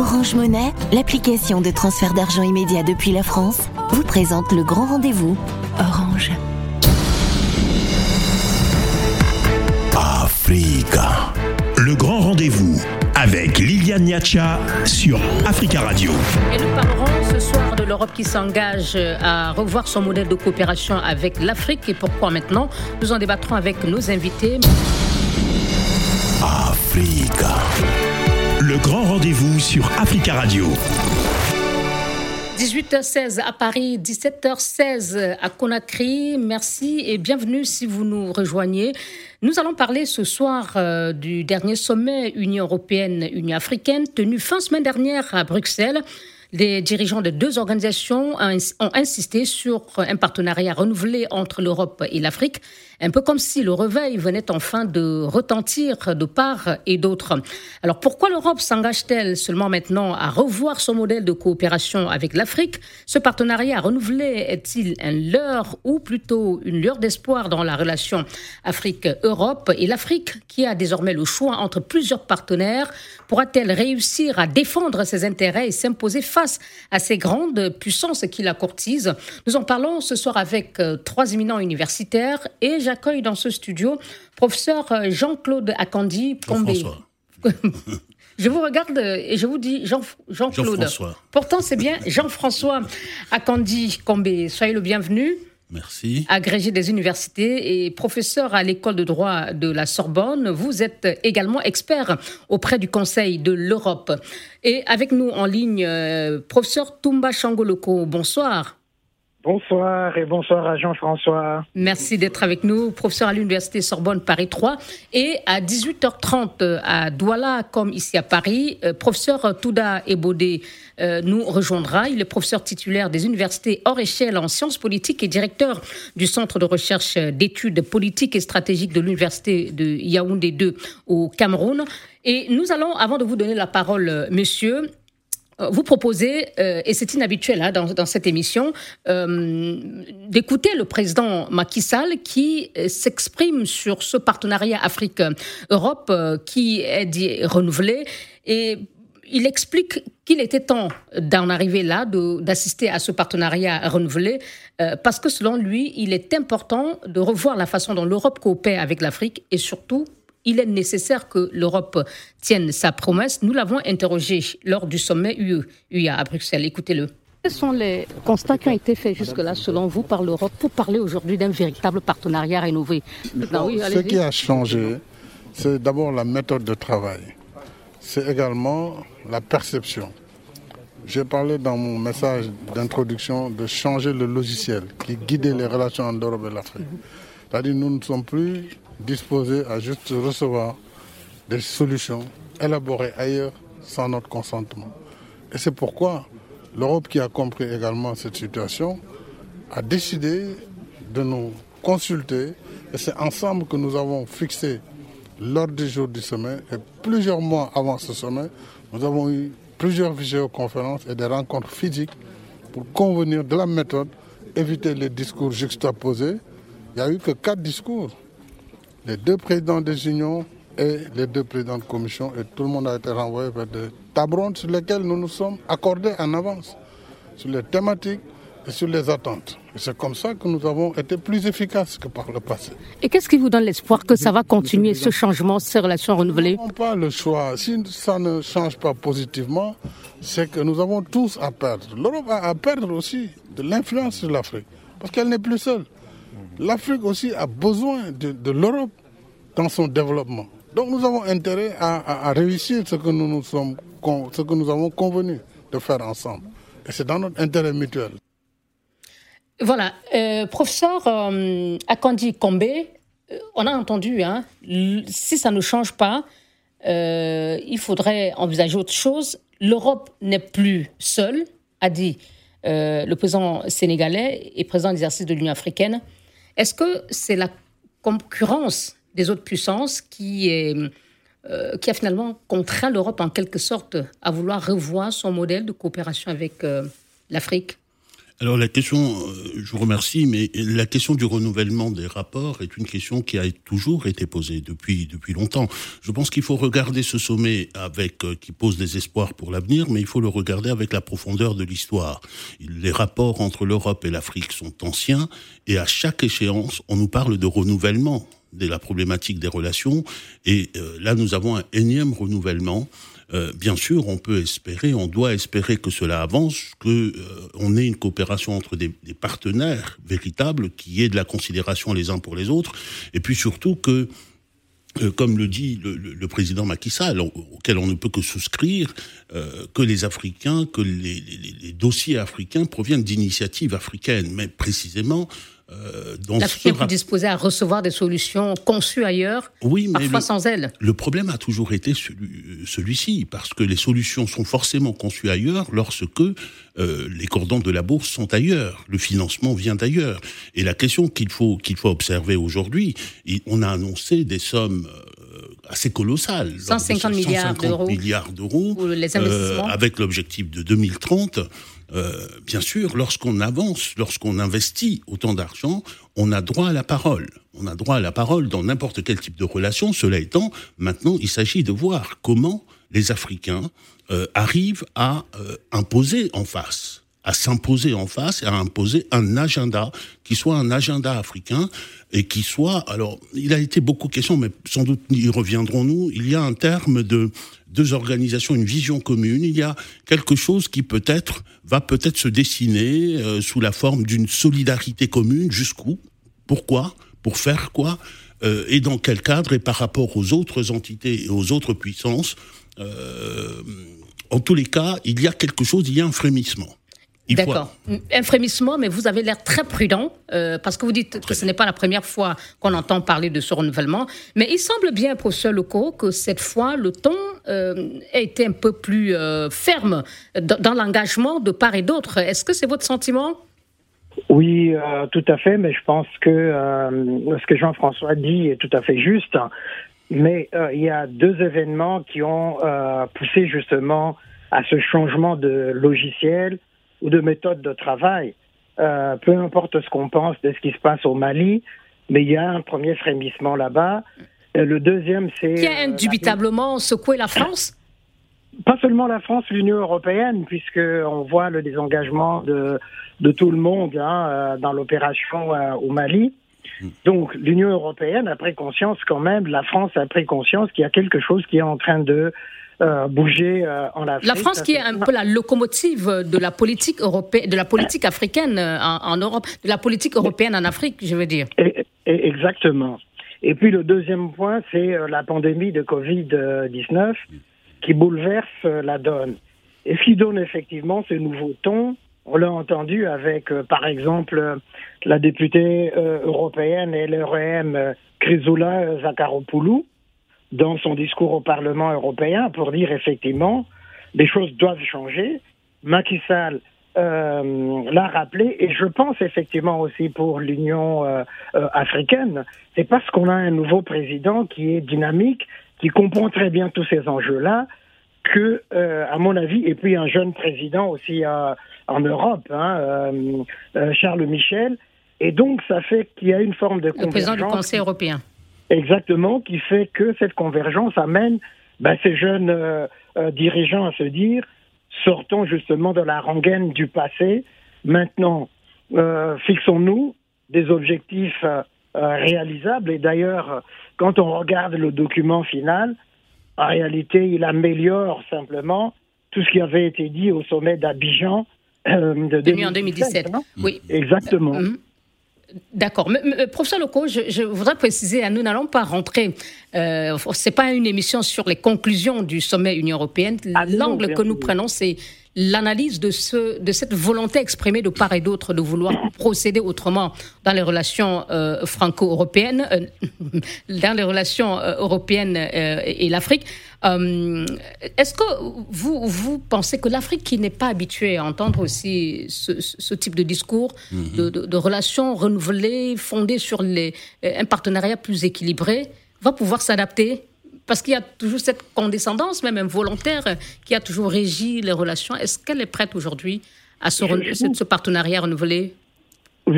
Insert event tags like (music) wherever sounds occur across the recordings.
Orange Monnaie, l'application de transfert d'argent immédiat depuis la France, vous présente le grand rendez-vous. Orange. Africa. Le grand rendez-vous avec Liliane Niacha sur Africa Radio. Et nous parlerons ce soir de l'Europe qui s'engage à revoir son modèle de coopération avec l'Afrique et pourquoi maintenant. Nous en débattrons avec nos invités. Africa. Le grand rendez-vous sur Africa Radio. 18h16 à Paris, 17h16 à Conakry. Merci et bienvenue si vous nous rejoignez. Nous allons parler ce soir euh, du dernier sommet Union européenne-Union africaine tenu fin semaine dernière à Bruxelles. Les dirigeants de deux organisations ont insisté sur un partenariat renouvelé entre l'Europe et l'Afrique un peu comme si le réveil venait enfin de retentir de part et d'autre. Alors pourquoi l'Europe s'engage-t-elle seulement maintenant à revoir son modèle de coopération avec l'Afrique? Ce partenariat renouvelé est-il un leurre ou plutôt une lueur d'espoir dans la relation Afrique-Europe? Et l'Afrique, qui a désormais le choix entre plusieurs partenaires, pourra-t-elle réussir à défendre ses intérêts et s'imposer face à ces grandes puissances qui la courtisent? Nous en parlons ce soir avec euh, trois éminents universitaires et j'accueille dans ce studio professeur euh, Jean-Claude Akandi Combé. (laughs) Je vous regarde et je vous dis Jean-Claude. Pourtant, c'est bien Jean-François Akandi Combé. Soyez le bienvenu. Merci. Agrégé des universités et professeur à l'école de droit de la Sorbonne. Vous êtes également expert auprès du Conseil de l'Europe. Et avec nous en ligne, euh, professeur Toumba Changoloko. Bonsoir. Bonsoir et bonsoir à Jean-François. Merci d'être avec nous, professeur à l'Université Sorbonne Paris 3. Et à 18h30 à Douala, comme ici à Paris, euh, professeur Touda Ebodé euh, nous rejoindra. Il est professeur titulaire des universités hors échelle en sciences politiques et directeur du Centre de recherche d'études politiques et stratégiques de l'Université de Yaoundé 2 au Cameroun. Et nous allons, avant de vous donner la parole, monsieur, euh, vous proposez, euh, et c'est inhabituel hein, dans, cette émission, euh, d'écouter le président Macky Sall qui s'exprime sur ce partenariat Afrique-Europe qui est renouvelé. Et il explique qu'il était temps d'en arriver là, d'assister à ce partenariat renouvelé, parce que selon lui, il est important de revoir la façon dont l'Europe coopère avec l'Afrique et surtout il est nécessaire que l'Europe tienne sa promesse. Nous l'avons interrogé lors du sommet UE, UA à Bruxelles. Écoutez-le. Quels sont les constats qui ont été faits jusque-là, selon vous, par l'Europe pour parler aujourd'hui d'un véritable partenariat rénové Ce qui a changé, c'est d'abord la méthode de travail. C'est également la perception. J'ai parlé dans mon message d'introduction de changer le logiciel qui guidait les relations en Europe et l'Afrique. C'est-à-dire nous ne sommes plus disposés à juste recevoir des solutions élaborées ailleurs sans notre consentement. Et c'est pourquoi l'Europe qui a compris également cette situation a décidé de nous consulter et c'est ensemble que nous avons fixé l'ordre du jour du sommet et plusieurs mois avant ce sommet, nous avons eu plusieurs visioconférences et des rencontres physiques pour convenir de la méthode, éviter les discours juxtaposés. Il n'y a eu que quatre discours les deux présidents des unions et les deux présidents de commission et tout le monde a été renvoyé vers des tables sur lesquelles nous nous sommes accordés en avance, sur les thématiques et sur les attentes. Et c'est comme ça que nous avons été plus efficaces que par le passé. Et qu'est-ce qui vous donne l'espoir que ça va continuer, ce changement, ces relations renouvelées? Nous n'avons pas le choix. Si ça ne change pas positivement, c'est que nous avons tous à perdre. L'Europe a à perdre aussi de l'influence sur l'Afrique, parce qu'elle n'est plus seule l'Afrique aussi a besoin de, l'Europe dans son développement. Donc nous avons intérêt à, réussir ce que nous, nous sommes, ce que nous avons convenu de faire ensemble. Et c'est dans notre intérêt mutuel. Voilà, euh, professeur euh, Akandi Kombe, euh, on a entendu, hein, si ça ne change pas, il faudrait envisager autre chose. L'Europe n'est plus seule, a dit le président sénégalais et président d'exercice de l'Union africaine. Est-ce que c'est la concurrence des autres puissances qui, euh, qui a finalement contraint l'Europe en quelque sorte à vouloir revoir son modèle de coopération avec euh, l'Afrique? Alors la question, euh, je vous remercie, mais la question du renouvellement des rapports est une question qui a toujours été posée depuis depuis longtemps. Je pense qu'il faut regarder ce sommet avec euh, qui pose des espoirs pour l'avenir, mais il faut le regarder avec la profondeur de l'histoire. Les rapports entre l'Europe et l'Afrique sont anciens, et à chaque échéance, on nous parle de renouvellement de la problématique des relations, et euh, là nous avons un énième renouvellement euh, bien sûr, on peut espérer, on doit espérer que cela avance, que euh, on ait une coopération entre des, partenaires véritables, qui ait de la considération les uns pour les autres, et puis surtout que euh, comme le dit le, président Macky Sall, auquel on ne peut que souscrire, que les Africains, que les, les dossiers africains proviennent d'initiatives africaines, mais précisément euh, L'Afrique est plus disposée à recevoir des solutions conçues ailleurs, oui, mais parfois sans elle. Le problème a toujours été celui-ci, parce que les solutions sont forcément conçues ailleurs lorsque euh, les cordons de la bourse sont ailleurs, le financement vient d'ailleurs. Et la question qu'il faut, qu'il faut observer aujourd'hui, on a annoncé des sommes euh, assez colossales. 150 milliards d'euros. milliards d'euros. Euh, avec l'objectif de 2030. Euh, bien sûr, lorsqu'on avance, lorsqu'on investit autant d'argent, on a droit à la parole. On a droit à la parole dans n'importe quel type de relation. Cela étant, maintenant, il s'agit de voir comment les Africains euh, arrivent à euh, imposer en face à s'imposer en face et à imposer un agenda qui soit un agenda africain et qui soit alors il a été beaucoup question mais sans doute y reviendrons-nous il y a un terme de deux organisations, une vision commune. Il y a quelque chose qui peut-être va peut-être se dessiner euh, sous la forme d'une solidarité commune. Jusqu'où? Pourquoi? Pour faire quoi? Euh, Et dans quel cadre? Et par rapport aux autres entités et aux autres puissances euh, En tous les cas, il y a quelque chose, il y a un frémissement. D'accord. Un frémissement, mais vous avez l'air très prudent, euh, parce que vous dites que ce n'est pas la première fois qu'on entend parler de ce renouvellement. Mais il semble bien, professeur Leco, que cette fois, le ton euh, a été un peu plus euh, ferme dans, l'engagement de part et d'autre. Est-ce que c'est votre sentiment? Oui, tout à fait, mais je pense que ce que Jean-François dit est tout à fait juste. Mais il y a deux événements qui ont poussé justement à ce changement de logiciel ou de méthode de travail. Euh, peu importe ce qu'on pense de ce qui se passe au Mali, mais il y a un premier frémissement là-bas. Le deuxième, c'est... Qui a euh, indubitablement secoué la France? (coughs) Pas seulement la France, l'Union européenne, puisqu'on voit le désengagement de, de tout le monde hein, euh, dans l'opération au Mali. Hmm. Donc l'Union européenne a pris conscience quand même, la France a pris conscience qu'il y a quelque chose qui est en train de euh, bouger euh, en Afrique. La France qui est un peu la locomotive de la politique européenne, de la politique africaine euh, en, Europe, de la politique européenne en Afrique, je veux dire. exactement. Et puis le deuxième point, c'est la pandémie de Covid-19 qui bouleverse la donne. Et ce qui donne effectivement ce nouveau ton, on l'a entendu avec, par exemple, la députée européenne et l'ERM Chrysoula Zakharopoulou, dans son discours au Parlement européen pour dire effectivement les choses doivent changer. Macky Sall euh, l'a rappelé et je pense effectivement aussi pour l'Union euh, euh, africaine, c'est parce qu'on a un nouveau président qui est dynamique, qui comprend très bien tous ces enjeux-là, que, à mon avis, et puis un jeune président aussi en Europe, hein, Charles Michel, et donc ça fait qu'il y a une forme de. Le président du Conseil européen. Exactement, qui fait que cette convergence amène ben, ces jeunes euh, euh, dirigeants à se dire sortons justement de la rengaine du passé. Maintenant, euh, fixons-nous des objectifs réalisables. Et d'ailleurs, quand on regarde le document final, en réalité, il améliore simplement tout ce qui avait été dit au sommet d'Abidjan de 2017. oui. Exactement. Mm-hmm. D'accord. Professeur Loco, je, voudrais préciser, hein, nous n'allons pas rentrer, euh, ce n'est pas une émission sur les conclusions du sommet Union européenne. Ah L'angle que nous prenons, c'est l'analyse de, ce, de cette volonté exprimée de part et d'autre de vouloir procéder autrement dans les relations euh, franco-européennes, euh, (laughs) dans les relations euh, européennes et, l'Afrique. Est-ce que vous, vous pensez que l'Afrique, qui n'est pas habituée à entendre aussi ce, type de discours, mhm. de, de, relations renouvelées, fondées sur les, un partenariat plus équilibré, va pouvoir s'adapter parce qu'il y a toujours cette condescendance, même involontaire, qui a toujours régi les relations. Est-ce qu'elle est prête aujourd'hui à ce, ce partenariat renouvelé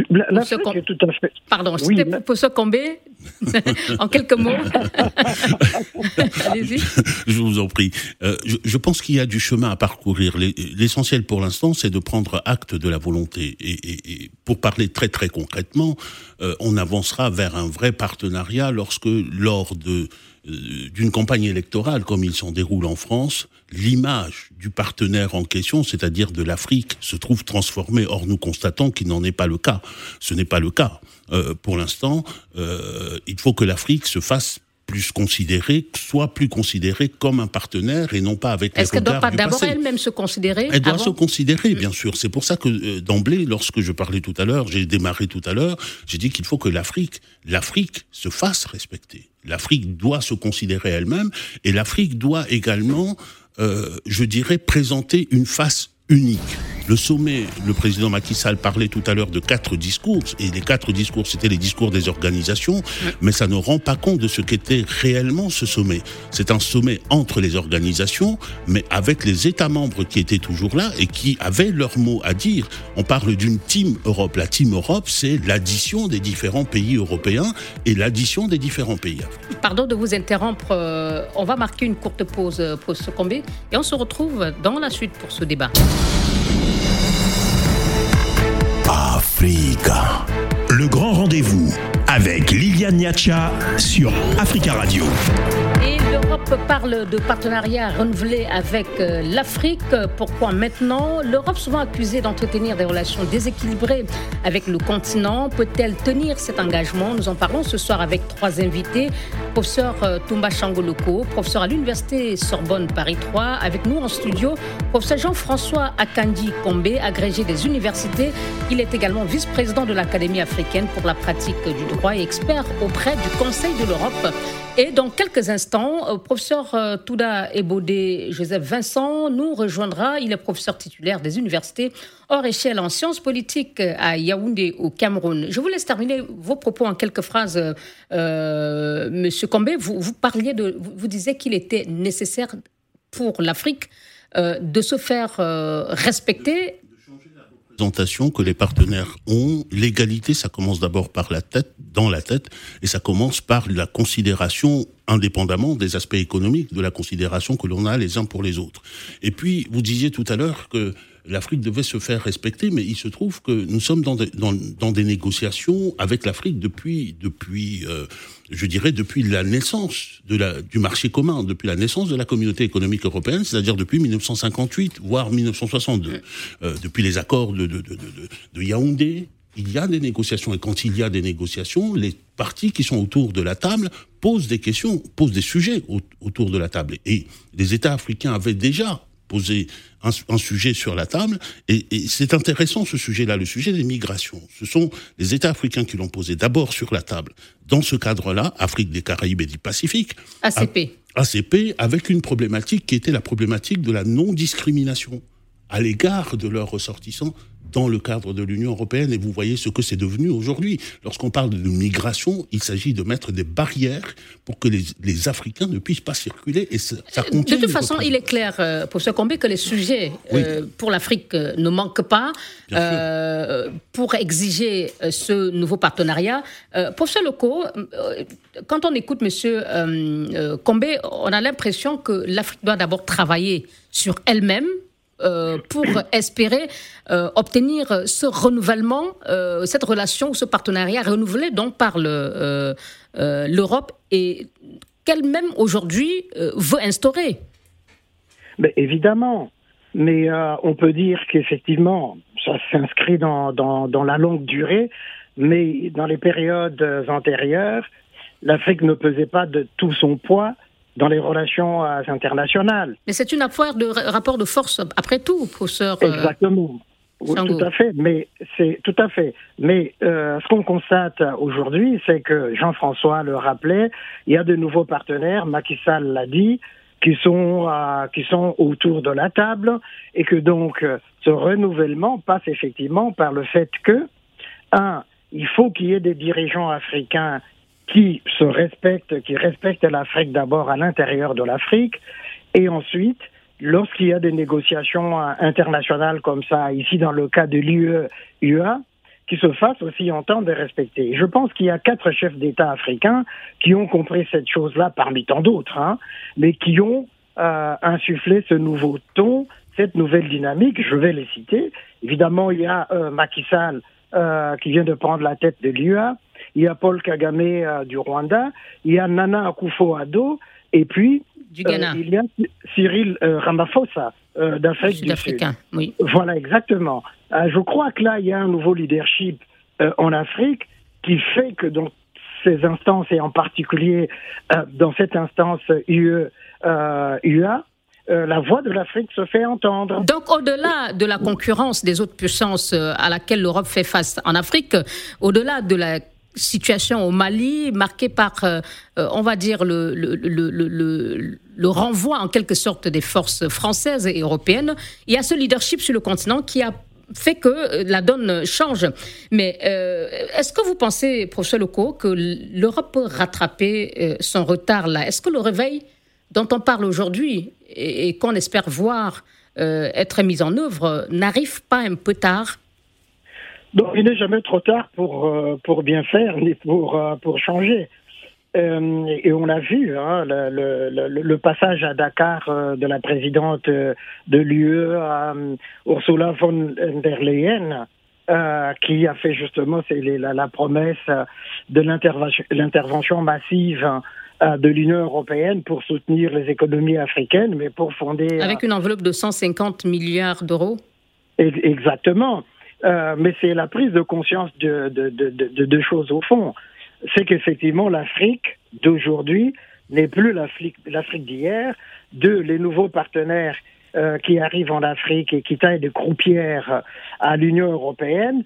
L'Afrique est tout à fait. Pardon, c'était pour se comber (laughs) en quelques mots. (laughs) Allez-y. Je vous en prie. Euh, je, pense qu'il y a du chemin à parcourir. L'essentiel pour l'instant, c'est de prendre acte de la volonté. Et, pour parler très très concrètement, euh, on avancera vers un vrai partenariat lorsque, lors de euh, d'une campagne électorale comme il s'en déroule en France, l'image du partenaire en question, c'est-à-dire de l'Afrique, se trouve transformée. Or, nous constatons qu'il n'en est pas le cas. Ce n'est pas le cas. Euh, pour l'instant, euh, il faut que l'Afrique se fasse plus considérée, soit plus considérée comme un partenaire et non pas avec Est-ce qu'elle doit pas d'abord elle-même se considérer Elle doit se considérer, bien sûr. C'est pour ça que euh, d'emblée, lorsque je parlais tout à l'heure, j'ai démarré tout à l'heure, j'ai dit qu'il faut que l'Afrique, l'Afrique se fasse respecter. L'Afrique doit se considérer elle-même et l'Afrique doit également, euh, je dirais, présenter une face unique. Le sommet, le président Macky Sall parlait tout à l'heure de quatre discours, et les quatre discours, c'était les discours des organisations, mais ça ne rend pas compte de ce qu'était réellement ce sommet. C'est un sommet entre les organisations, mais avec les États membres qui étaient toujours là et qui avaient leur mot à dire. On parle d'une Team Europe. La Team Europe, c'est l'addition des différents pays européens et l'addition des différents pays Pardon de vous interrompre, euh, on va marquer une courte pause euh, pour ce combat et on se retrouve dans la suite pour ce débat. Africa. Le grand rendez-vous avec Liliane Niacha sur Africa Radio. Et l'Europe parle de partenariat renouvelé avec euh, l'Afrique. Pourquoi maintenant? L'Europe, souvent accusée d'entretenir des relations déséquilibrées avec le continent, peut-elle tenir cet engagement? Nous en parlons ce soir avec trois invités. Professeur euh, Toumba Changoloko, professeur à l'Université Sorbonne Paris 3. Avec nous en studio, professeur Jean-François Akandi Kombe, agrégé des universités. Il est également vice-président de l'Académie africaine pour la pratique du droit et expert auprès du Conseil de l'Europe. Et dans quelques instants, euh, professeur euh, Touda Ebodé Joseph Vincent nous rejoindra. Il est professeur titulaire des universités hors échelle en sciences politiques à Yaoundé au Cameroun. Je vous laisse terminer vos propos en quelques phrases, euh, Monsieur Combé. Vous, vous parliez de, vous disiez qu'il était nécessaire pour l'Afrique de se faire respecter que les partenaires ont. L'égalité, ça commence d'abord par la tête, dans la tête, et ça commence par la considération, indépendamment des aspects économiques, de la considération que l'on a les uns pour les autres. Et puis, vous disiez tout à l'heure que l'Afrique devait se faire respecter, mais il se trouve que nous sommes dans des, dans, dans des négociations avec l'Afrique depuis, depuis euh, je dirais, depuis la naissance de la, du marché commun, depuis la naissance de la communauté économique européenne, c'est-à-dire depuis 1958, voire 1962. Euh, depuis les accords de, de, de, de, Yaoundé, il y a des négociations. Et quand il y a des négociations, les partis qui sont autour de la table posent des questions, posent des sujets autour de la table. Et les États africains avaient déjà poser un, sujet sur la table. Et, c'est intéressant ce sujet-là, le sujet des migrations. Ce sont les États africains qui l'ont posé d'abord sur la table. Dans ce cadre-là, Afrique des Caraïbes et du Pacifique. ACP. ACP, avec une problématique qui était la problématique de la non-discrimination à l'égard de leurs ressortissants dans le cadre de l'Union européenne et vous voyez ce que c'est devenu aujourd'hui. Lorsqu'on parle de migration, il s'agit de mettre des barrières pour que les, les, Africains ne puissent pas circuler et ça, continue. De toute façon, il est clair euh, pour ce combat que les sujets euh, pour l'Afrique euh, ne manquent pas pour exiger ce nouveau partenariat. pour ce locaux, quand on écoute Monsieur Combé, on a l'impression que l'Afrique doit d'abord travailler sur elle-même euh, pour espérer euh, obtenir ce renouvellement, euh, cette relation, ce partenariat renouvelé dont parle l'Europe et qu'elle-même aujourd'hui veut instaurer. Mais évidemment, mais on peut dire qu'effectivement, ça s'inscrit dans, la longue durée, mais dans les périodes antérieures, l'Afrique ne pesait pas de tout son poids dans les relations euh, internationales. Mais c'est une affaire de rapport de force, après tout, professeur. Euh, Exactement. tout à fait, mais c'est tout à fait. Mais euh, ce qu'on constate aujourd'hui, c'est que Jean-François le rappelait, il y a de nouveaux partenaires. Macky Sall l'a dit, qui sont qui sont autour de la table et que donc ce renouvellement passe effectivement par le fait que un, il faut qu'il y ait des dirigeants africains qui se respectent, qui respectent l'Afrique d'abord à l'intérieur de l'Afrique, et ensuite lorsqu'il y a des négociations internationales comme ça, ici dans le cas de l'UE-UA, qui se fassent aussi entendre et respecter. Je pense qu'il y a quatre chefs d'État africains qui ont compris cette chose-là parmi tant d'autres, hein, mais qui ont euh, insufflé ce nouveau ton, cette nouvelle dynamique. Je vais les citer. Évidemment, il y a euh, Macky Sall euh, qui vient de prendre la tête de l'UA, il y a Paul Kagame euh, du Rwanda, il y a Nana Akufo-Addo, et puis du Ghana. il y a Cyril Ramaphosa d'Afrique du Sud. Oui. Voilà, exactement. je crois que là, il y a un nouveau leadership en Afrique qui fait que dans ces instances, et en particulier dans cette instance UE-UA, euh, la voix de l'Afrique se fait entendre. Donc, au-delà de la concurrence des autres puissances euh, à laquelle l'Europe fait face en Afrique, au-delà de la situation au Mali, marquée par, euh, on va dire, le, le, le, le, renvoi en quelque sorte des forces françaises et européennes, il y a ce leadership sur le continent qui a fait que la donne change. Mais est-ce que vous pensez, professeur Leco, que l'Europe peut rattraper son retard là? Est-ce que le réveil dont on parle aujourd'hui et, qu'on espère voir euh, être mise en œuvre n'arrive pas un peu tard Donc, il n'est jamais trop tard pour, euh, pour bien faire ni pour, euh, pour changer. et on a vu hein, le, passage à Dakar de la présidente de l'UE, Ursula von der Leyen, qui a fait justement la, la, promesse de l'intervention massive euh, de l'Union européenne pour soutenir les économies africaines, mais pour fonder... Euh, Avec une enveloppe de 150 milliards d'euros Exactement. Euh, mais c'est la prise de conscience de deux choses au fond. C'est qu'effectivement, l'Afrique d'aujourd'hui n'est plus l'Afrique d'hier. Deux, les nouveaux partenaires qui arrivent en Afrique et qui taillent des croupières à l'Union européenne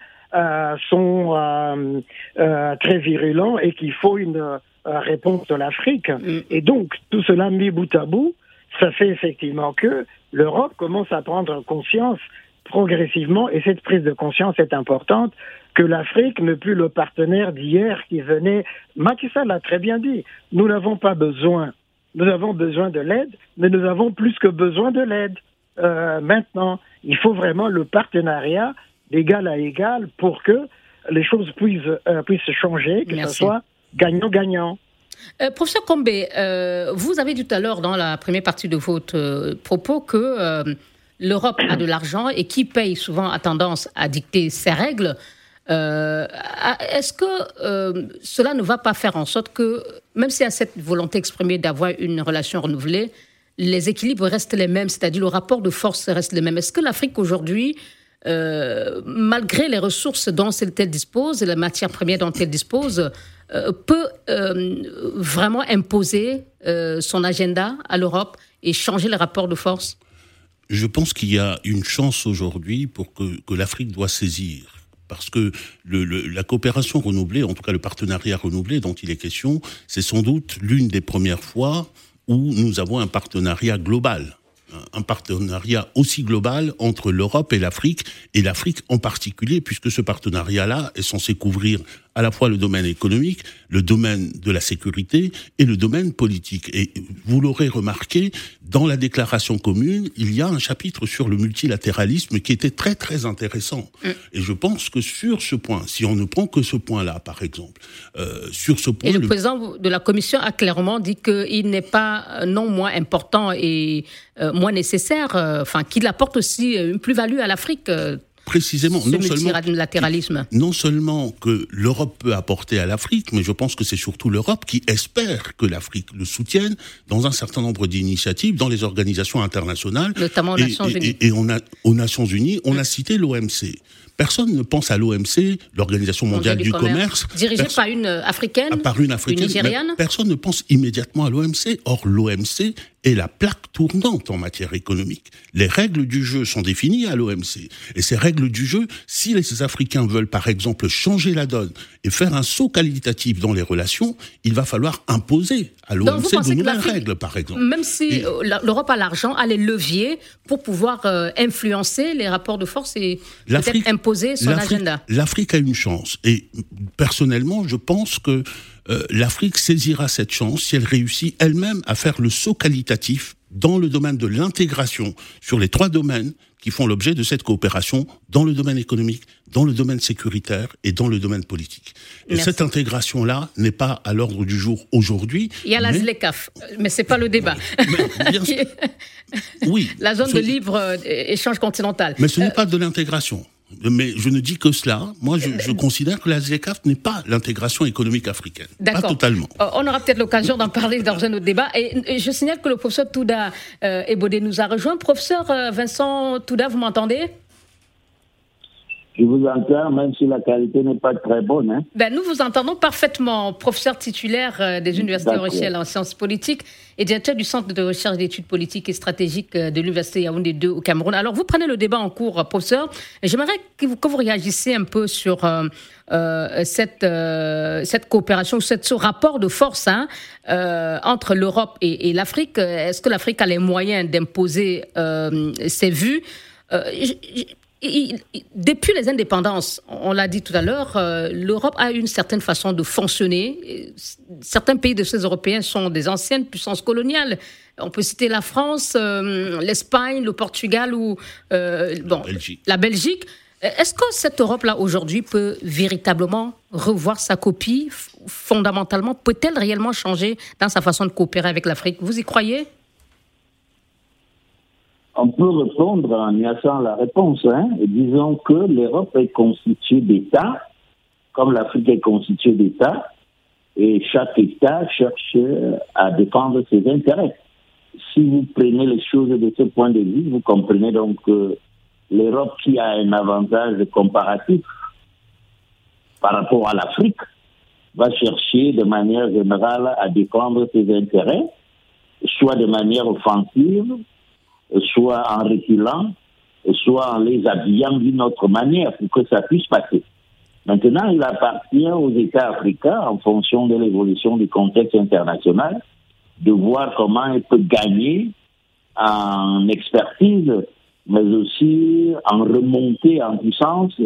sont très virulents et qu'il faut une réponse de l'Afrique. Mm. Et donc, tout cela mis bout à bout, ça fait effectivement que l'Europe commence à prendre conscience progressivement, et cette prise de conscience est importante, que l'Afrique n'est plus le partenaire d'hier qui venait. Macky Sall l'a très bien dit, nous n'avons pas besoin, nous avons besoin de l'aide, mais nous avons plus que besoin de l'aide. Euh, maintenant, il faut vraiment le partenariat d'égal à égal pour que les choses puissent, euh, puissent changer, que ce soit gagnant-gagnant. Euh, professeur Combe, euh, vous avez dit tout à l'heure dans la première partie de votre euh, propos que l'Europe a de l'argent et qui paye souvent a tendance à dicter ses règles. Est-ce que cela ne va pas faire en sorte que, même s'il y a cette volonté exprimée d'avoir une relation renouvelée, les équilibres restent les mêmes, c'est-à-dire le rapport de force reste le même? Est-ce que l'Afrique aujourd'hui, malgré les ressources dont elle dispose, et la matière première dont elle dispose, peut euh, vraiment imposer euh, son agenda à l'Europe et changer les rapports de force? Je pense qu'il y a une chance aujourd'hui pour que, que l'Afrique doit saisir. Parce que la coopération renouvelée, en tout cas le partenariat renouvelé dont il est question, c'est sans doute l'une des premières fois où nous avons un partenariat global. Un partenariat aussi global entre l'Europe et l'Afrique, et l'Afrique en particulier, puisque ce partenariat-là est censé couvrir à la fois le domaine économique, le domaine de la sécurité et le domaine politique. Et vous l'aurez remarqué, dans la déclaration commune, il y a un chapitre sur le multilatéralisme qui était très très intéressant. Mm. Et je pense que sur ce point, si on ne prend que ce point-là, par exemple, euh, sur ce point... Et le, président de la Commission a clairement dit qu'il n'est pas euh, non moins important et euh, moins nécessaire, euh, enfin qu'il apporte aussi une plus-value à l'Afrique précisément non seulement, non seulement que l'Europe peut apporter à l'Afrique, mais je pense que c'est surtout l'Europe qui espère que l'Afrique le soutienne dans un certain nombre d'initiatives dans les organisations internationales, notamment aux Nations Unies. Et, on a, aux Nations Unies, on a cité l'OMC. Personne ne pense à l'OMC, l'Organisation mondiale du, commerce, dirigée par une africaine, par une africaine, une. Personne ne pense immédiatement à l'OMC. Or, l'OMC est la plaque tournante en matière économique. Les règles du jeu sont définies à l'OMC. Et ces règles du jeu, si les Africains veulent par exemple changer la donne et faire un saut qualitatif dans les relations, il va falloir imposer à l'OMC de nouvelles règles par exemple. Même si euh, l'Europe a l'argent, a les leviers pour pouvoir euh, influencer les rapports de force et peut-être imposer son agenda. L'Afrique a une chance. Et personnellement, je pense que euh, l'Afrique saisira cette chance si elle réussit elle-même à faire le saut qualitatif dans le domaine de l'intégration sur les trois domaines qui font l'objet de cette coopération dans le domaine économique, dans le domaine sécuritaire et dans le domaine politique. Et cette intégration-là n'est pas à l'ordre du jour aujourd'hui. Il y a la ZLECAF, mais c'est pas le débat. oui. (laughs) La zone de libre euh, échange continental. Mais ce n'est euh, pas de l'intégration. Mais je ne dis que cela. Moi, je, je considère que la ZLECAF n'est pas l'intégration économique africaine. Pas totalement. Euh, on aura peut-être l'occasion d'en parler dans un autre débat. Et, je signale que le professeur Touda euh, Ebodé nous a rejoint. Professeur euh, Vincent Touda, vous m'entendez? Je vous entends, même si la qualité n'est pas très bonne. Hein. Ben, nous vous entendons parfaitement, professeur titulaire euh, des universités Rochelle en sciences politiques et directeur du Centre de recherche d'études politiques et stratégiques euh, de l'Université Yaoundé 2 au Cameroun. Alors, vous prenez le débat en cours, professeur. J'aimerais que vous, que vous réagissiez un peu sur euh, cette, cette coopération, ce rapport de force hein, entre l'Europe et, et l'Afrique. Est-ce que l'Afrique a les moyens d'imposer ses vues? Depuis les indépendances, on l'a dit tout à l'heure, euh, l'Europe a une certaine façon de fonctionner. Certains pays de ces Européens sont des anciennes puissances coloniales. On peut citer la France, euh, l'Espagne, le Portugal ou euh, bon, la Belgique. Est-ce que cette Europe-là aujourd'hui peut véritablement revoir sa copie? Fondamentalement Peut-elle réellement changer dans sa façon de coopérer avec l'Afrique? Vous y croyez? On peut répondre en y la réponse. Hein, disons que l'Europe est constituée d'États, comme l'Afrique est constituée d'États, et chaque État cherche à défendre ses intérêts. Si vous prenez les choses de ce point de vue, vous comprenez donc que l'Europe qui a un avantage comparatif par rapport à l'Afrique va chercher de manière générale à défendre ses intérêts, soit de manière offensive, soit en reculant, soit en les habillant d'une autre manière pour que ça puisse passer. Maintenant, il appartient aux États africains, en fonction de l'évolution du contexte international, de voir comment ils peuvent gagner en expertise, mais aussi en remonter en puissance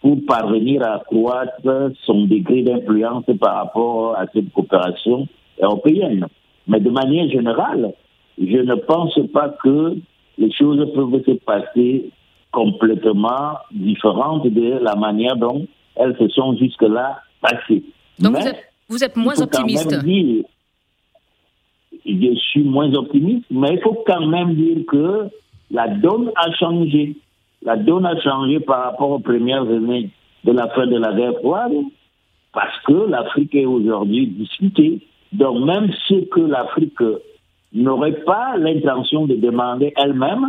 pour parvenir à accroître son degré d'influence par rapport à cette coopération européenne. Mais de manière générale, je ne pense pas que les choses peuvent se passer complètement différentes de la manière dont elles se sont jusque-là passées. Donc vous êtes, moins optimiste Je suis moins optimiste, mais il faut quand même dire que la donne a changé. La donne a changé par rapport aux premières années de la fin de la guerre froide, parce que l'Afrique est aujourd'hui discutée. Donc même ce que l'Afrique n'aurait pas l'intention de demander elle-même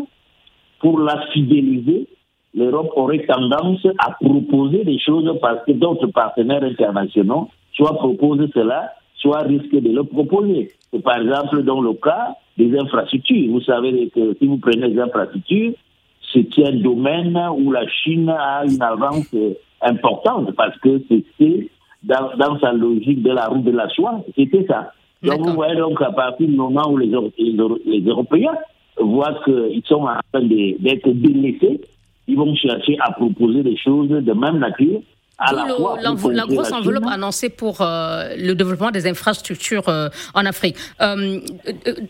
pour la fidéliser, l'Europe aurait tendance à proposer des choses parce que d'autres partenaires internationaux soit proposent cela, soit risquent de le proposer. C'est par exemple dans le cas des infrastructures. Vous savez que si vous prenez les infrastructures, c'est un domaine où la Chine a une avance importante parce que c'était dans, dans sa logique de la route de la soie, c'était ça. Donc vous voyez donc à partir du moment où les, les Européens voient qu'ils sont en train d'être délaissés, ils vont chercher à proposer des choses de même nature. À la, fois la, grosse enveloppe annoncée pour euh, le développement des infrastructures euh, en Afrique. Euh,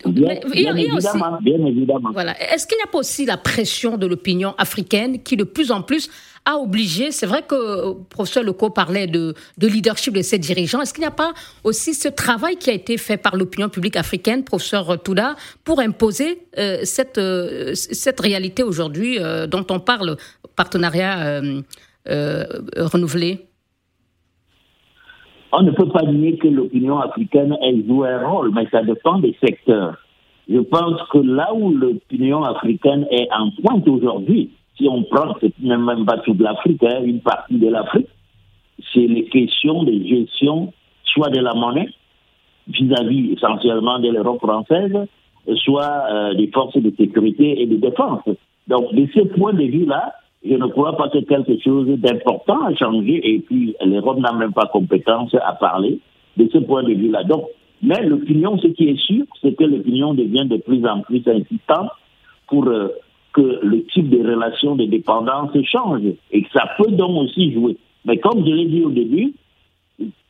bien, évidemment, bien évidemment. Voilà. Est-ce qu'il n'y a pas aussi la pression de l'opinion africaine qui de plus en plus a obligé, c'est vrai que le euh, professeur Leco parlait de, de leadership de ses dirigeants, est-ce qu'il n'y a pas aussi ce travail qui a été fait par l'opinion publique africaine, professeur Touda, pour imposer euh, cette, euh, cette réalité aujourd'hui dont on parle, partenariat renouvelé? On ne peut pas nier que l'opinion africaine joué un rôle, mais ça dépend des secteurs. Je pense que là où l'opinion africaine est en pointe aujourd'hui, si on prend, c'est même pas toute l'Afrique, hein, une partie de l'Afrique, c'est les questions de gestion, soit de la monnaie, vis-à-vis essentiellement de l'Europe française, soit euh, des forces de sécurité et de défense. Donc, de ce point de vue-là, je ne crois pas que quelque chose d'important a changé et puis l'Europe n'a même pas compétence à parler de ce point de vue-là. Donc, mais l'opinion, ce qui est sûr, c'est que l'opinion devient de plus en plus insistante pour euh, que le type de relation de dépendance change. Et ça peut donc aussi jouer. Mais comme je l'ai dit au début,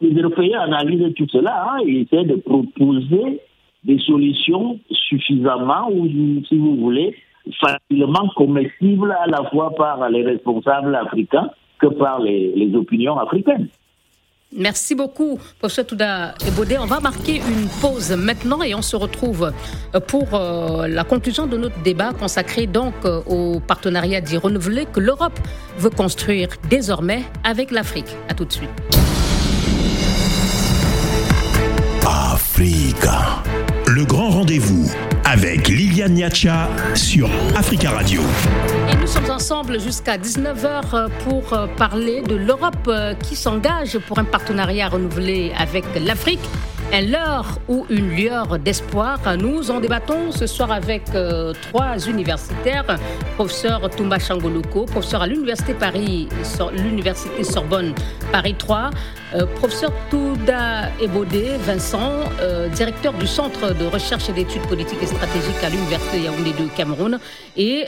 les Européens analysent tout cela hein, et essaient de proposer des solutions suffisamment ou, si vous voulez, facilement comestibles à la fois par les responsables africains que par les opinions africaines. Merci beaucoup, professeur Touda Ebodé. On va marquer une pause maintenant et on se retrouve pour euh, la conclusion de notre débat consacré donc euh, au partenariat dit renouvelé que l'Europe veut construire désormais avec l'Afrique. À tout de suite. Africa. Le grand rendez-vous avec Liliane Niacha sur Africa Radio. Et nous sommes ensemble jusqu'à 19h pour parler de l'Europe qui s'engage pour un partenariat renouvelé avec l'Afrique un leurre ou une lueur d'espoir. Nous en débattons ce soir avec euh, trois universitaires. Professeur Toumba Changoloko, professeur à l'Université Paris, l'Université Sorbonne Paris 3. Euh, professeur Touda Ebodé Vincent, euh, directeur du Centre de recherche et d'études politiques et stratégiques à l'Université Yaoundé de Cameroun. Et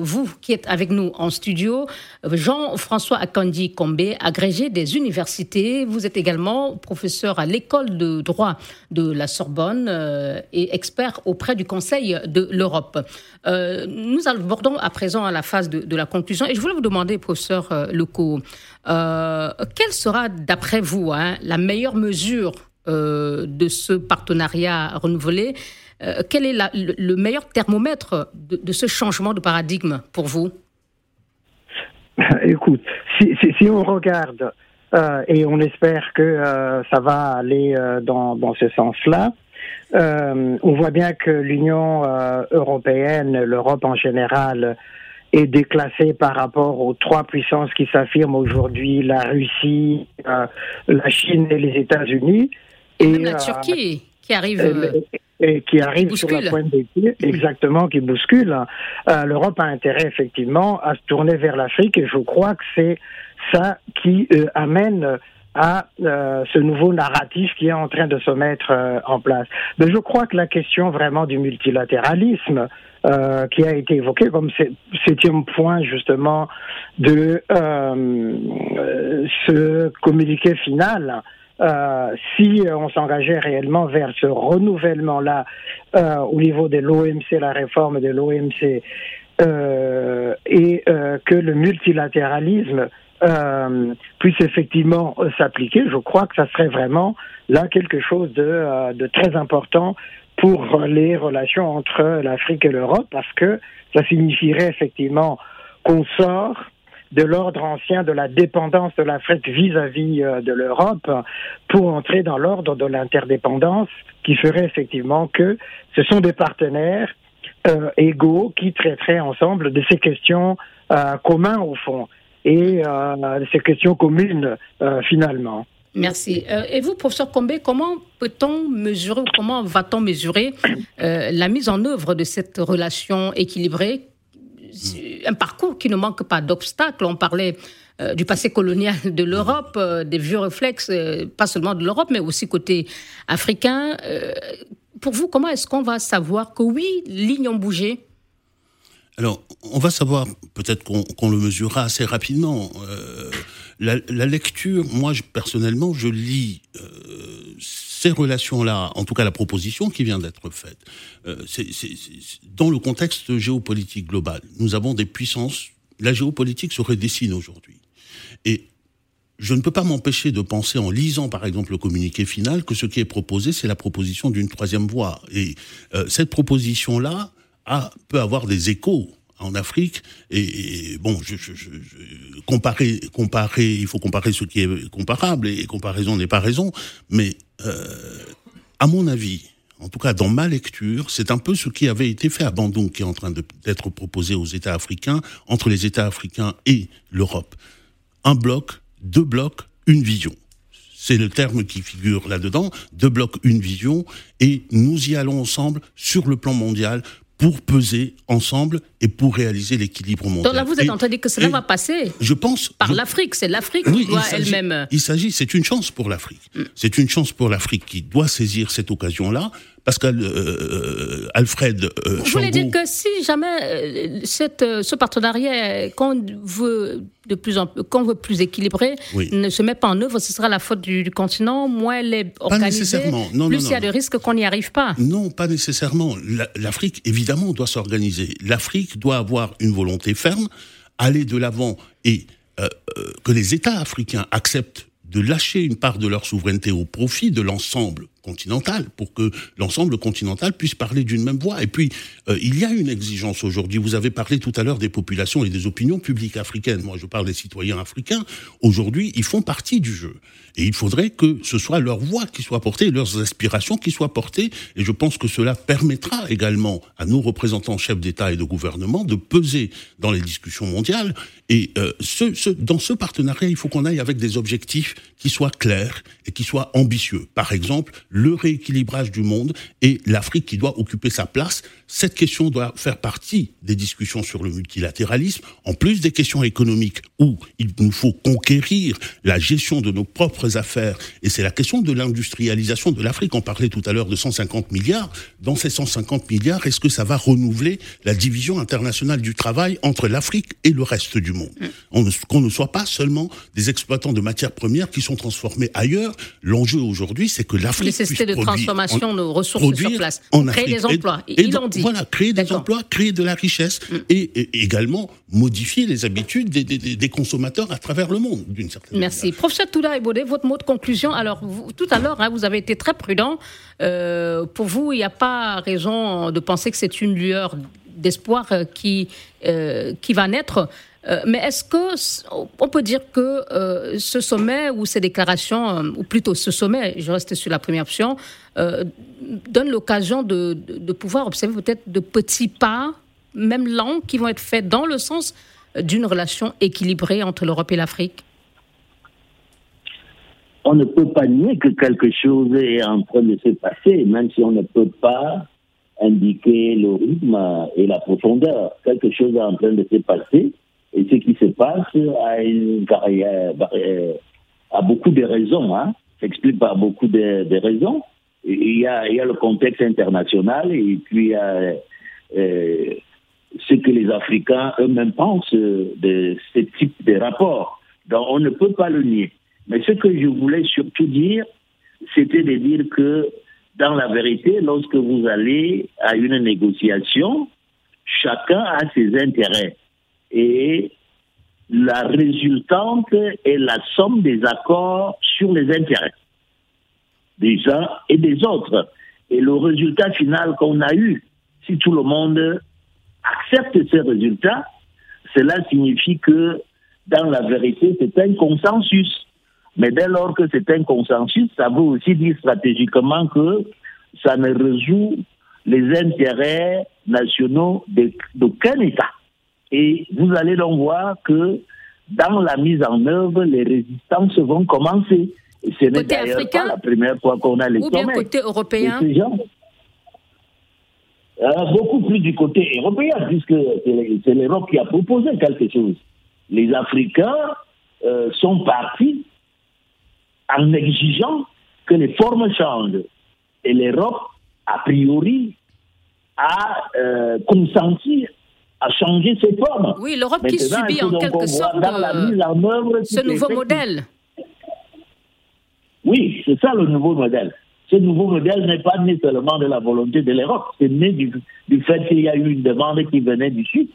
vous qui êtes avec nous en studio, Jean-François Akandi Kombe, agrégé des universités. Vous êtes également professeur à l'école de droit de la Sorbonne euh, et expert auprès du Conseil de l'Europe. Euh, nous abordons à présent à la phase de, la conclusion et je voulais vous demander, professeur euh, Leco, quelle sera d'après vous hein, la meilleure mesure de ce partenariat renouvelé? Quel est le, meilleur thermomètre de, ce changement de paradigme pour vous? (laughs) Écoute, si on regarde euh, et on espère que euh, ça va aller euh, dans ce sens-là. on voit bien que l'Union européenne, l'Europe en général, est déclassée par rapport aux trois puissances qui s'affirment aujourd'hui, la Russie, la Chine et les États-Unis. Et la Turquie qui arrive. Et, qui arrive sur la pointe des pieds, exactement, qui bouscule. L'Europe a intérêt effectivement à se tourner vers l'Afrique et je crois que c'est ça qui euh, amène à euh, ce nouveau narratif qui est en train de se mettre euh, en place. Mais je crois que la question vraiment du multilatéralisme qui a été évoqué comme septième point justement de ce communiqué final, si on s'engageait réellement vers ce renouvellement-là au niveau de l'OMC, la réforme de l'OMC, et que le multilatéralisme euh, puisse effectivement euh, s'appliquer, je crois que ça serait vraiment là quelque chose de, euh, de très important pour les relations entre l'Afrique et l'Europe, parce que ça signifierait effectivement qu'on sort de l'ordre ancien de la dépendance de l'Afrique vis-à-vis de l'Europe pour entrer dans l'ordre de l'interdépendance qui ferait effectivement que ce sont des partenaires euh, égaux qui traiteraient ensemble de ces questions euh, communes au fond et euh, ces questions communes euh, finalement. Merci. Euh, et vous, professeur Combé, comment peut-on mesurer, comment va-t-on mesurer la mise en œuvre de cette relation équilibrée? Un parcours qui ne manque pas d'obstacles. On parlait du passé colonial de l'Europe, des vieux réflexes, pas seulement de l'Europe, mais aussi côté africain. pour vous, comment est-ce qu'on va savoir que oui, lignes ont bougé alors, on va savoir, peut-être qu'on le mesurera assez rapidement. Euh, la, lecture, moi personnellement, je lis euh, ces relations-là, en tout cas la proposition qui vient d'être faite, euh, dans le contexte géopolitique global. Nous avons des puissances, la géopolitique se redessine aujourd'hui. Et je ne peux pas m'empêcher de penser, en lisant par exemple le communiqué final, que ce qui est proposé, c'est la proposition d'une troisième voie. Et cette proposition-là, peut avoir des échos en Afrique. Et, bon, je, comparer, comparer, il faut comparer ce qui est comparable et comparaison n'est pas raison. Mais euh, à mon avis, en tout cas dans ma lecture, c'est un peu ce qui avait été fait à Bandung, qui est en train d'être proposé aux États africains, entre les États africains et l'Europe. Un bloc, deux blocs, une vision. C'est le terme qui figure là-dedans. Deux blocs, une vision. Et nous y allons ensemble sur le plan mondial pour peser ensemble et pour réaliser l'équilibre mondial. Donc là, vous êtes en train de dire que cela va passer je pense, par l'Afrique. C'est l'Afrique qui doit elle-même. Il s'agit, c'est une chance pour l'Afrique. Mm. C'est une chance pour l'Afrique qui doit saisir cette occasion-là Pascal euh, Alfred euh, Vous voulez dire que si jamais cette, ce partenariat qu'on veut de plus en qu'on veut plus équilibré, ne se met pas en œuvre, ce sera la faute du, continent. Moins elle est organisée, plus il y a de risques qu'on n'y arrive pas. Non, pas nécessairement. L'Afrique, évidemment, doit s'organiser. L'Afrique doit avoir une volonté ferme, aller de l'avant et que les États africains acceptent de lâcher une part de leur souveraineté au profit de l'ensemble continental pour que l'ensemble continental puisse parler d'une même voix. Et puis, euh, il y a une exigence aujourd'hui. Vous avez parlé tout à l'heure des populations et des opinions publiques africaines. Moi, je parle des citoyens africains. Aujourd'hui, ils font partie du jeu. Et il faudrait que ce soit leur voix qui soit portée, leurs aspirations qui soient portées. Et je pense que cela permettra également à nos représentants chefs d'État et de gouvernement de peser dans les discussions mondiales. Et euh, ce, ce, dans ce partenariat, il faut qu'on aille avec des objectifs qui soient clairs et qui soient ambitieux. Par exemple, le rééquilibrage du monde et l'Afrique qui doit occuper sa place. Cette question doit faire partie des discussions sur le multilatéralisme, en plus des questions économiques où il nous faut conquérir la gestion de nos propres affaires. Et c'est la question de l'industrialisation de l'Afrique. On parlait tout à l'heure de 150 milliards. Dans ces 150 milliards, est-ce que ça va renouveler la division internationale du travail entre l'Afrique et le reste du monde? Mm. Qu'on ne soit pas seulement des exploitants de matières premières qui sont transformés ailleurs. L'enjeu aujourd'hui, c'est que l'Afrique de transformation de ressources sur place. créer des emplois. Et, Ils dit. Voilà, créer des emplois, créer de la richesse mm. et, également modifier les habitudes des, consommateurs à travers le monde, d'une certaine Merci. manière. Merci. Professeur Toula Ebodé, votre mot de conclusion. Alors, tout à l'heure, hein, vous avez été très prudent. Euh, pour vous, il n'y a pas raison de penser que c'est une lueur d'espoir euh, qui, euh, qui va naître. Euh, mais est-ce que on peut dire que euh, ce sommet ou ces déclarations, euh, ou plutôt ce sommet, je reste sur la première option, donne l'occasion de, de, pouvoir observer peut-être de petits pas, même lents, qui vont être faits dans le sens d'une relation équilibrée entre l'Europe et l'Afrique? On ne peut pas nier que quelque chose est en train de se passer, même si on ne peut pas indiquer le rythme et la profondeur. Quelque chose est en train de se passer et ce qui se passe a, une, beaucoup de raisons, hein, s'explique par beaucoup de, raisons. Il y, a, il y, a, le contexte international et puis il y a euh, ce que les Africains eux-mêmes pensent de ce type de rapport. Donc on ne peut pas le nier. Mais ce que je voulais surtout dire, c'était de dire que dans la vérité, lorsque vous allez à une négociation, chacun a ses intérêts et la résultante est la somme des accords sur les intérêts des uns et des autres. Et le résultat final qu'on a eu, si tout le monde accepte ces résultats, cela signifie que dans la vérité, c'est un consensus. Mais dès lors que c'est un consensus, ça veut aussi dire stratégiquement que ça ne résout les intérêts nationaux d'aucun État. Et vous allez donc voir que dans la mise en œuvre, les résistances vont commencer. Et ce n'est d'ailleurs pas la première fois qu'on a les Ou bien côté européen euh, Beaucoup plus du côté européen, puisque c'est l'Europe qui a proposé quelque chose. Les Africains euh, sont partis en exigeant que les formes changent. Et l'Europe, a priori, a euh, consenti à changer ses formes. Oui, l'Europe qui subit en quelque sorte euh, ce nouveau modèle. Oui, c'est ça le nouveau modèle. Ce nouveau modèle n'est pas né seulement de la volonté de l'Europe, c'est né du, fait qu'il y a eu une demande qui venait du Sud,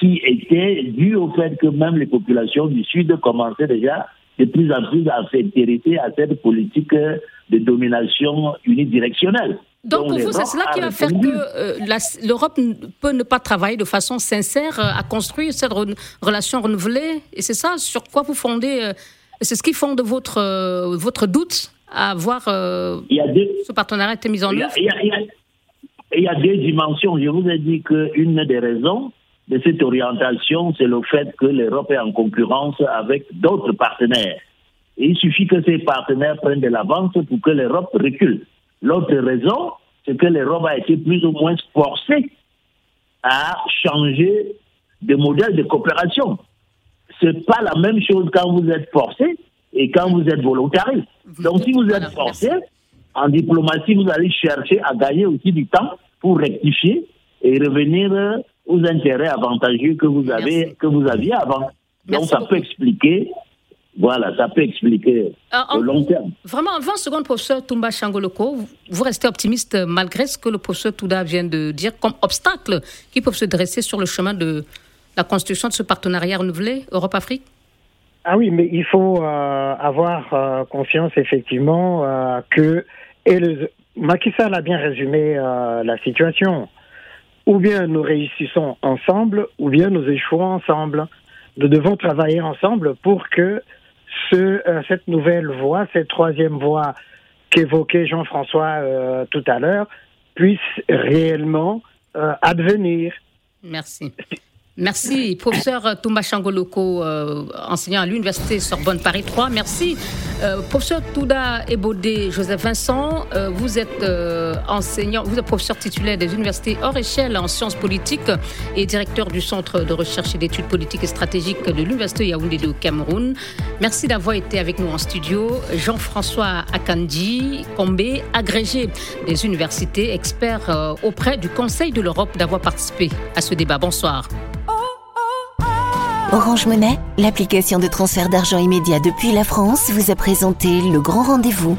qui était due au fait que même les populations du Sud commençaient déjà de plus en plus à s'intéresser à cette politique de domination unidirectionnelle. Donc, pour vous, c'est cela qui va faire que euh, l'Europe peut ne pas travailler de façon sincère euh, à construire cette relation renouvelée. Et c'est ça sur quoi vous fondez. Euh, c'est ce qui fonde votre, votre doute à voir ce partenariat été mis en œuvre il y, a deux dimensions. Je vous ai dit qu'une des raisons de cette orientation, c'est le fait que l'Europe est en concurrence avec d'autres partenaires. Et il suffit que ces partenaires prennent de l'avance pour que l'Europe recule. L'autre raison, c'est que l'Europe a été plus ou moins forcée à changer de modèle de coopération. Ce n'est pas la même chose quand vous êtes forcé et quand vous êtes volontariste. Donc si vous êtes forcé, en diplomatie, vous allez chercher à gagner aussi du temps pour rectifier et revenir aux intérêts avantageux que vous avez que vous aviez avant. Donc ça peut expliquer voilà, ça peut expliquer euh, au long terme. Vraiment, 20 secondes, professeur Toumba Changoloko, vous restez optimiste malgré ce que le professeur Touda vient de dire comme obstacle qui peuvent se dresser sur le chemin de la constitution de ce partenariat renouvelé Europe-Afrique? Ah oui, mais il faut euh, avoir euh, confiance effectivement que et le, Macky Sall a bien résumé la situation. Ou bien nous réussissons ensemble, ou bien nous échouons ensemble. Nous devons travailler ensemble pour que ce, euh, cette nouvelle voie, cette troisième voie qu'évoquait Jean-François euh, tout à l'heure, puisse réellement euh, advenir. Merci. Merci, professeur Thomas Changoloko, euh, enseignant à l'Université Sorbonne Paris 3. Merci, euh, professeur Touda Ebodé Joseph Vincent. Euh, vous êtes enseignant, vous êtes professeur titulaire des universités hors échelle en sciences politiques et directeur du Centre de recherche et d'études politiques et stratégiques de l'Université Yaoundé de Cameroun. Merci d'avoir été avec nous en studio. Jean-François Akandi Kombe, agrégé des universités, expert auprès du Conseil de l'Europe, d'avoir participé à ce débat. Bonsoir. Orange Monnaie, l'application de transfert d'argent immédiat depuis la France, vous a présenté le grand rendez-vous.